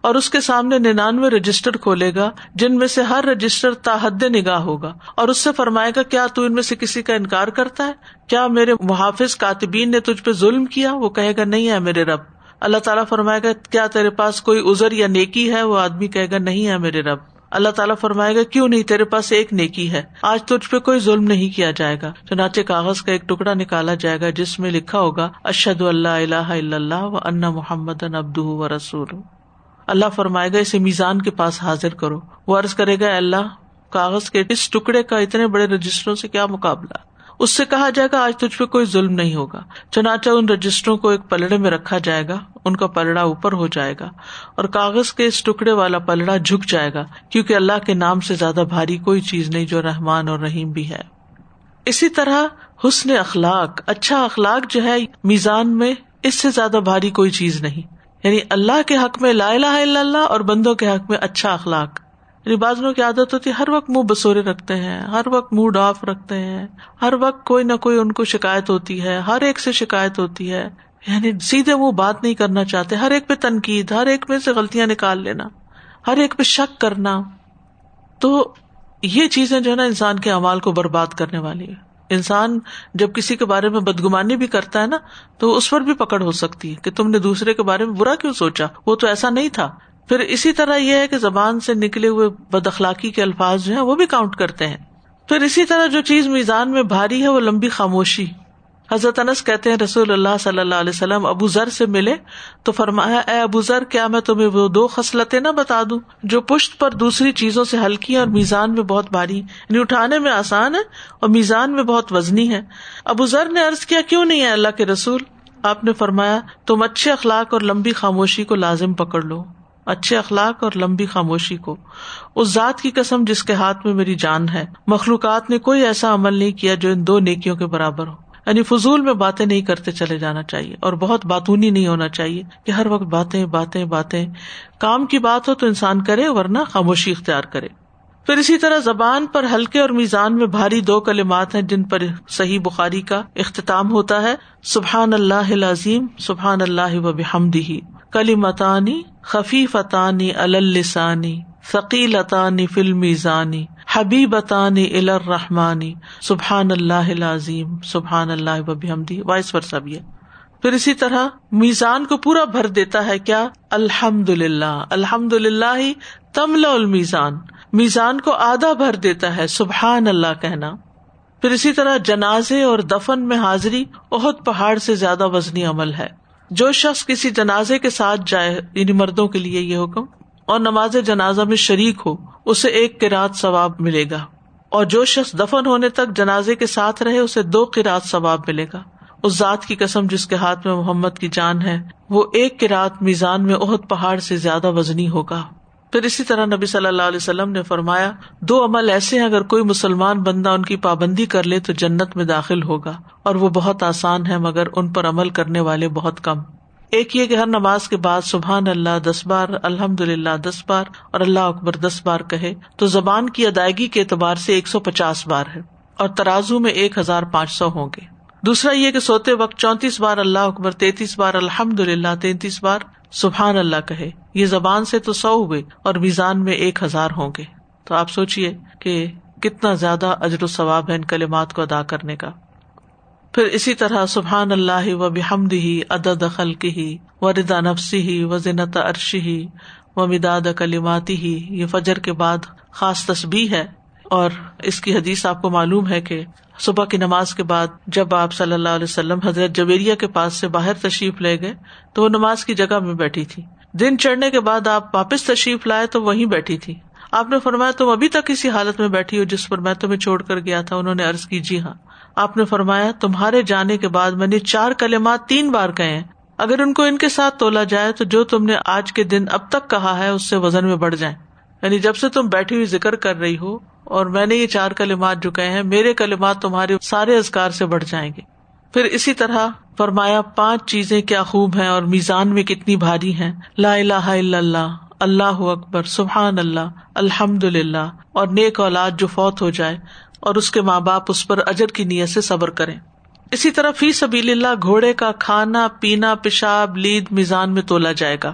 اور اس کے سامنے ننانوے رجسٹر کھولے گا، جن میں سے ہر رجسٹر تاحد نگاہ ہوگا۔ اور اس سے فرمائے گا، کیا تو ان میں سے کسی کا انکار کرتا ہے؟ کیا میرے محافظ کاتبین نے تجھ پہ ظلم کیا؟ وہ کہے گا، نہیں ہے میرے رب۔ اللہ تعالیٰ فرمائے گا، کیا تیرے پاس کوئی ازر یا نیکی ہے؟ وہ آدمی کہے گا، نہیں ہے میرے رب۔ اللہ تعالیٰ فرمائے گا، کیوں نہیں؟ تیرے پاس ایک نیکی ہے۔ آج تجھ پہ کوئی ظلم نہیں کیا جائے گا۔ چنانچہ کاغذ کا ایک ٹکڑا نکالا جائے گا، جس میں لکھا ہوگا اشد اللہ اللہ اللہ و ان محمد ابد و رسول اللہ فرمائے گا، اسے میزان کے پاس حاضر کرو۔ وہ عرض کرے گا اللہ، کاغذ کے اس ٹکڑے کا اتنے بڑے رجسٹروں سے کیا مقابلہ؟ اس سے کہا جائے گا، آج تجھ پہ کوئی ظلم نہیں ہوگا۔ چنانچہ ان رجسٹروں کو ایک پلڑے میں رکھا جائے گا، ان کا پلڑا اوپر ہو جائے گا اور کاغذ کے اس ٹکڑے والا پلڑا جھک جائے گا، کیونکہ اللہ کے نام سے زیادہ بھاری کوئی چیز نہیں جو رحمان اور رحیم بھی ہے۔ اسی طرح حسن اخلاق اچھا اخلاق جو ہے، میزان میں اس سے زیادہ بھاری کوئی چیز نہیں۔ یعنی اللہ کے حق میں لا الہ الا اللہ اور بندوں کے حق میں اچھا اخلاق۔ یعنی لوگوں کی عادت ہوتی ہے، ہر وقت منہ بسورے رکھتے ہیں، ہر وقت موڈ آف رکھتے ہیں، ہر وقت کوئی نہ کوئی ان کو شکایت ہوتی ہے، ہر ایک سے شکایت ہوتی ہے۔ یعنی سیدھے وہ بات نہیں کرنا چاہتے، ہر ایک پہ تنقید، ہر ایک میں سے غلطیاں نکال لینا، ہر ایک پہ شک کرنا۔ تو یہ چیزیں جو ہے نا انسان کے امال کو برباد کرنے والی ہے انسان جب کسی کے بارے میں بدگمانی بھی کرتا ہے نا، تو اس پر بھی پکڑ ہو سکتی ہے کہ تم نے دوسرے کے بارے میں برا کیوں سوچا؟ وہ تو ایسا نہیں تھا۔ پھر اسی طرح یہ ہے کہ زبان سے نکلے ہوئے بد اخلاقی کے الفاظ جو ہیں وہ بھی کاؤنٹ کرتے ہیں۔ پھر اسی طرح جو چیز میزان میں بھاری ہے وہ لمبی خاموشی۔ حضرت انس کہتے ہیں، رسول اللہ صلی اللہ علیہ وسلم ابو ذر سے ملے تو فرمایا، اے ابو ذر، کیا میں تمہیں وہ دو خصلتیں نہ بتا دوں جو پشت پر دوسری چیزوں سے ہلکی اور میزان میں بہت بھاری یعنی اٹھانے میں آسان ہے اور میزان میں بہت وزنی ہے ابو ذر نے ارض کیا، کیوں نہیں ہے اللہ کے رسول؟ آپ نے فرمایا، تم اچھے اخلاق اور لمبی خاموشی کو لازم پکڑ لو۔ اچھے اخلاق اور لمبی خاموشی کو۔ اس ذات کی قسم جس کے ہاتھ میں میری جان ہے۔ مخلوقات نے کوئی ایسا عمل نہیں کیا جو ان دو نیکیوں کے برابر ہو۔ یعنی فضول میں باتیں نہیں کرتے چلے جانا چاہیے اور بہت باتونی نہیں ہونا چاہیے کہ ہر وقت باتیں باتیں باتیں۔ کام کی بات ہو تو انسان کرے ورنہ خاموشی اختیار کرے۔ پھر اسی طرح زبان پر ہلکے اور میزان میں بھاری دو کلمات ہیں جن پر صحیح بخاری کا اختتام ہوتا ہے۔ سبحان اللہ عظیم سبحان اللہ و بحمدہ۔ کلی متانی خفی فتانی السانی ثقیلتانی فلمی زانی حبیبتانی الرحمانی. سبحان اللہ عظیم سبحان اللہ وبحمدی وائس پر سب یہ پھر اسی طرح میزان کو پورا بھر دیتا ہے کیا؟ الحمد للہ الحمد للہ ہی تمل المیزان. میزان کو آدھا بھر دیتا ہے سبحان اللہ کہنا. پھر اسی طرح جنازے اور دفن میں حاضری بہت پہاڑ سے زیادہ وزنی عمل ہے. جو شخص کسی جنازے کے ساتھ جائے یعنی مردوں کے لیے یہ حکم، اور نماز جنازہ میں شریک ہو، اسے ایک کراط ثواب ملے گا۔ اور جو شخص دفن ہونے تک جنازے کے ساتھ رہے، اسے دو کراط ثواب ملے گا۔ اس ذات کی قسم جس کے ہاتھ میں محمد کی جان ہے، وہ ایک کراط میزان میں اہد پہاڑ سے زیادہ وزنی ہوگا۔ پھر اسی طرح نبی صلی اللہ علیہ وسلم نے فرمایا، دو عمل ایسے ہیں، اگر کوئی مسلمان بندہ ان کی پابندی کر لے تو جنت میں داخل ہوگا، اور وہ بہت آسان ہے، مگر ان پر عمل کرنے والے بہت کم۔ ایک یہ کہ ہر نماز کے بعد سبحان اللہ دس بار الحمد للہ دس بار، اور اللہ اکبر دس بار کہے، تو زبان کی ادائیگی کے اعتبار سے ایک سو پچاس بار ہے، اور ترازو میں ایک ہزار پانچ سو ہوں گے۔ دوسرا یہ کہ سوتے وقت چونتیس بار اللہ اکبر، تینتیس بار الحمد للہ تینتیس بار سبحان اللہ کہے، یہ زبان سے تو سو ہوئے اور میزان میں ایک ہزار ہوں گے۔ تو آپ سوچیے کہ کتنا زیادہ اجر و ثواب ہے ان کلمات کو ادا کرنے کا۔ پھر اسی طرح سبحان اللہ و بحمد ہی عدد خلق ہی و ردا نفسی ہی و زنت عرشی ہی و مداد کلیماتی ہی یہ فجر کے بعد خاص تصبیح ہے۔ اور اس کی حدیث آپ کو معلوم ہے کہ صبح کی نماز کے بعد جب آپ صلی اللہ علیہ وسلم حضرت جبیریا کے پاس سے باہر تشریف لے گئے تو وہ نماز کی جگہ میں بیٹھی تھی۔ دن چڑھنے کے بعد آپ واپس تشریف لائے تو وہیں بیٹھی تھی۔ آپ نے فرمایا، تم ابھی تک اسی حالت میں بیٹھی ہو جس پر میں تمہیں چھوڑ کر گیا تھا، انہوں نے ارض کی جی ہاں۔ آپ نے فرمایا، تمہارے جانے کے بعد میں نے چار کلمات تین بار کہے اگر ان کو ان کے ساتھ تولا جائے تو جو تم نے آج کے دن اب تک کہا ہے، اس سے وزن میں بڑھ جائے یعنی جب سے تم بیٹھی ہوئی ذکر کر رہی ہو اور میں نے یہ چار کلمات جو کہے ہیں، میرے کلمات تمہارے سارے ازکار سے بڑھ جائیں گے۔ پھر اسی طرح فرمایا، پانچ چیزیں کیا خوب ہیں اور میزان میں کتنی بھاری ہیں۔ لا الہ الا اللہ اللہ اکبر، سبحان اللہ الحمد للہ اور نیک اولاد جو فوت ہو جائے اور اس کے ماں باپ اس پر اجر کی نیت سے صبر کرے اسی طرح فی سبیل اللہ، گھوڑے کا کھانا، پینا، پیشاب، لید، میزان میں تولا جائے گا۔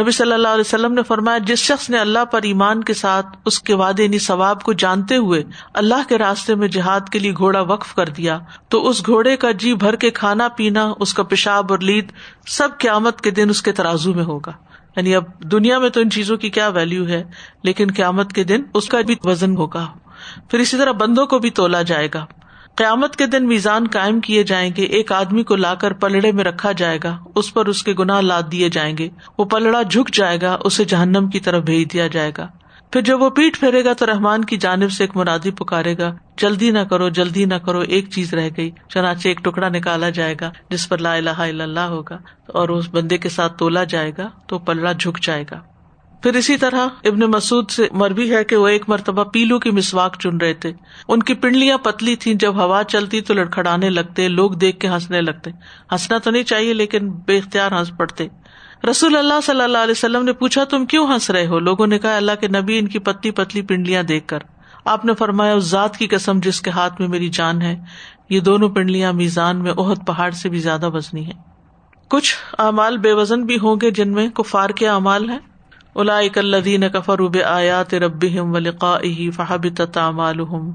نبی صلی اللہ علیہ وسلم نے فرمایا، جس شخص نے اللہ پر ایمان کے ساتھ اس کے وعدے یعنی ثواب کو جانتے ہوئے اللہ کے راستے میں جہاد کے لیے گھوڑا وقف کر دیا، تو اس گھوڑے کا جی بھر کے کھانا پینا، اس کا پیشاب اور لید، سب قیامت کے دن اس کے ترازو میں ہوگا۔ یعنی اب دنیا میں تو ان چیزوں کی کیا ویلو ہے، لیکن قیامت کے دن اس کا بھی وزن ہوگا۔ پھر اسی طرح بندوں کو بھی تولا جائے گا۔ قیامت کے دن میزان قائم کیے جائیں گے، ایک آدمی کو لا کر پلڑے میں رکھا جائے گا، اس پر اس کے گناہ لاد دیے جائیں گے، وہ پلڑا جھک جائے گا، اسے جہنم کی طرف بھیج دیا جائے گا۔ پھر جب وہ پیٹ پھیرے گا تو رحمان کی جانب سے ایک مرادی پکارے گا، جلدی نہ کرو، جلدی نہ کرو، ایک چیز رہ گئی، چنانچہ ایک ٹکڑا نکالا جائے گا، جس پر لا الہ الا اللہ ہوگا، اور اس بندے کے ساتھ تولا جائے گا تو پلڑا جھک جائے گا۔ پھر اسی طرح ابن مسعد سے مربی ہے کہ وہ ایک مرتبہ پیلو کی مسواک چن رہے تھے۔ ان کی پنڈلیاں پتلی تھی جب ہوا چلتی تو لڑکھڑانے لگتے، لوگ دیکھ کے ہنسنے لگتے۔ ہنسنا تو نہیں چاہیے، لیکن بے اختیار ہنس پڑتے۔ رسول اللہ صلی اللہ علیہ وسلم نے پوچھا، تم کیوں ہنس رہے ہو؟ لوگوں نے کہا، اللہ کے نبی ان کی پتلی پتلی پنڈلیاں دیکھ کر۔ آپ نے فرمایا، اس ذات کی قسم جس کے ہاتھ میں میری جان ہے، یہ دونوں پنڈلیاں میزان میں اہد پہاڑ سے بھی زیادہ وزنی ہے کچھ اعمال بے وزن بھی ہوں گے جن میں کفار کے اعمال ہیں۔ الا الدین کفر اب آیات رب ولقا فہب تعمالحم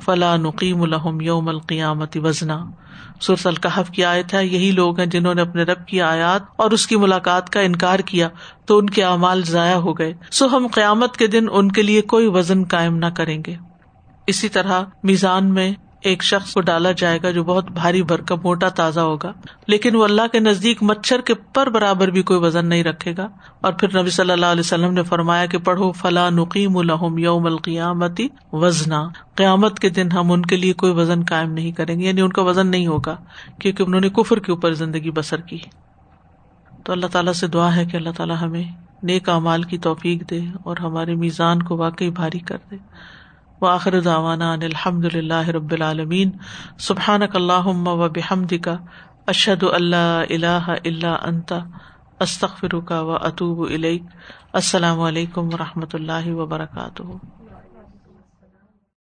فلاں نقیم الحم یوم القیامت وزنا۔ سرس القحف کی آیت ہے، یہی لوگ ہیں جنہوں نے اپنے رب کی آیات اور اس کی ملاقات کا انکار کیا تو ان کے اعمال ضائع ہو گئے۔ سو ہم قیامت کے دن ان کے لیے کوئی وزن قائم نہ کریں گے۔ اسی طرح میزان میں ایک شخص کو ڈالا جائے گا جو بہت بھاری بھرکم موٹا تازہ ہوگا۔ لیکن وہ اللہ کے نزدیک مچھر کے پر برابر بھی کوئی وزن نہیں رکھے گا۔ اور پھر نبی صلی اللہ علیہ وسلم نے فرمایا کہ پڑھو فلاں نقیم الحم یوم القیامتی وزنا۔ قیامت کے دن ہم ان کے لیے کوئی وزن قائم نہیں کریں گے یعنی ان کا وزن نہیں ہوگا، کیونکہ انہوں نے کفر کے اوپر زندگی بسر کی۔ تو اللہ تعالیٰ سے دعا ہے کہ اللہ تعالیٰ ہمیں نیک امال کی توفیق دے اور ہمارے میزان کو واقعی بھاری کر دے۔ وآخر دعوانا ان الحمد للہ رب العالمین سبحانک اللہم و بحمد اشہد اشد اللہ اللہ اللہ انت، استغفرک و و اطوب السلام علیکم و رحمۃ اللہ وبرکاتہ۔